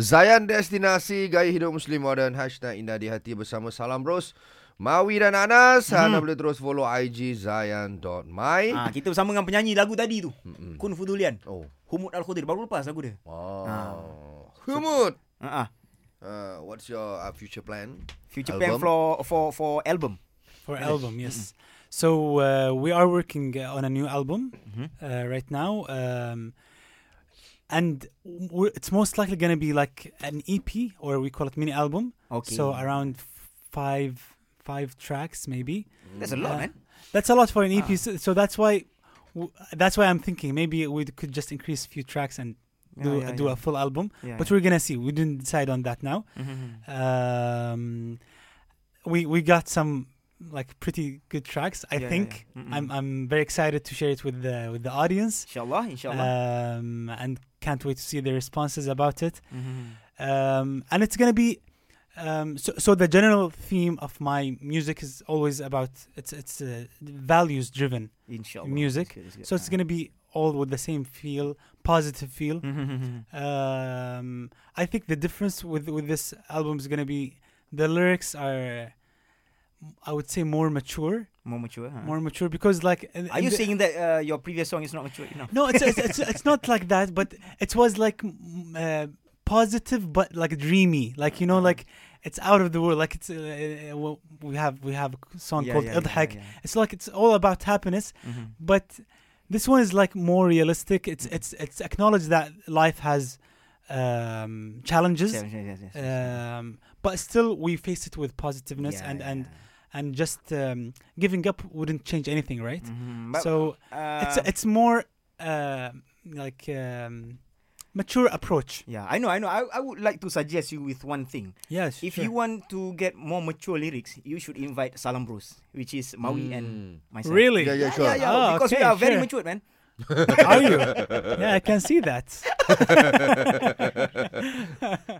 Zayan Destinasi Gaya Hidup Muslim Modern Hashtag Indah di Hati bersama Salam Bros Mawi dan Anas hmm. Anda boleh terus follow IG Zayan.my Ah, kita bersama dengan penyanyi lagu tadi tu. Mm-mm. Kun Fudulian. Oh Humud Al-Khudir baru lepas lagu dia. Wow Ah. Humud Ha ah. uh, What's your uh, future plan? Future Album? plan for for for album. For Yes. album, yes. So uh, we are working uh, on a new album Mhm. uh, right now, um, and it's most likely going to be like an EP or we call it mini album. Okay. So around five five tracks maybe. That's a lot, Uh, man. That's a lot for an EP. Ah. So, so that's why w- that's why I'm thinking maybe we could just increase a few tracks and do Yeah, yeah, do yeah. a full album. Yeah, But yeah. we're gonna see. We didn't decide on that now. Mhm. Um, we we got some like pretty good tracks. I Yeah, yeah, think yeah. Mm-mm. I'm I'm very excited to share it with the with the audience. Inshallah, inshallah. Um, and can't wait to see the responses about it. Mhm. Um, and it's gonna be. Um, so, so the general theme of my music is always about it's it's uh, values driven. Music. So it's gonna be all with the same feel, positive feel. Mhm. Um, I think the difference with with this album is gonna be the lyrics are, I would say, more mature, more mature. Huh? more mature because like. Are you the- saying that uh, your previous song is not mature enough? No, it's it's, it's it's not like that, but it was like uh, positive but like dreamy, like you know, like it's out of the world. Like it's uh, uh, well, we have we have a song Yeah, called yeah, Idhak. yeah. It's like it's all about happiness, Mhm. but this one is like more realistic. It's it's it's acknowledged that life has um, challenges, Yes, yes, yes, yes. um, but still we face it with positiveness and and. And just um, giving up wouldn't change anything, right? Mhm. But, so uh, it's it's more uh, like um, mature approach. yeah, I know, I know. I, I would like to suggest you with one thing. Yes, If you want to get more mature lyrics, you should invite Salam Bros, which is Mawi and Mm. myself. really Yeah, yeah, Yeah, sure. yeah, yeah. Ah, because we okay, are very mature, man. are you? yeah, I can see that.